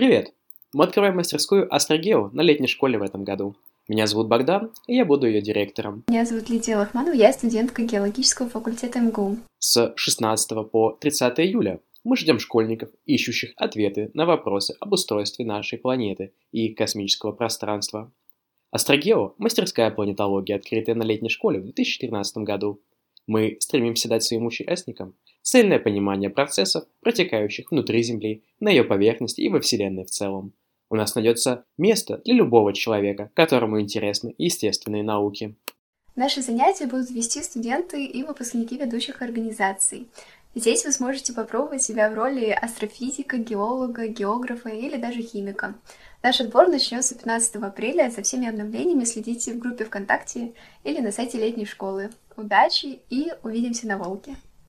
Привет! Мы открываем мастерскую Астрогео на летней школе в этом году. Меня зовут Богдан, и я буду ее директором. Меня зовут Лидия Лохманова, я студентка геологического факультета МГУ. С 16 по 30 июля мы ждем школьников, ищущих ответы на вопросы об устройстве нашей планеты и космического пространства. Астрогео – мастерская планетологии, открытая на летней школе в 2013 году. Мы стремимся дать своим участникам цельное понимание процессов, протекающих внутри Земли, на ее поверхности и во Вселенной в целом. У нас найдется место для любого человека, которому интересны естественные науки. Наши занятия будут вести студенты и выпускники ведущих организаций. Здесь вы сможете попробовать себя в роли астрофизика, геолога, географа или даже химика. Наш отбор начнется 15 апреля. За всеми обновлениями следите в группе ВКонтакте или на сайте летней школы. Удачи и увидимся на Волке!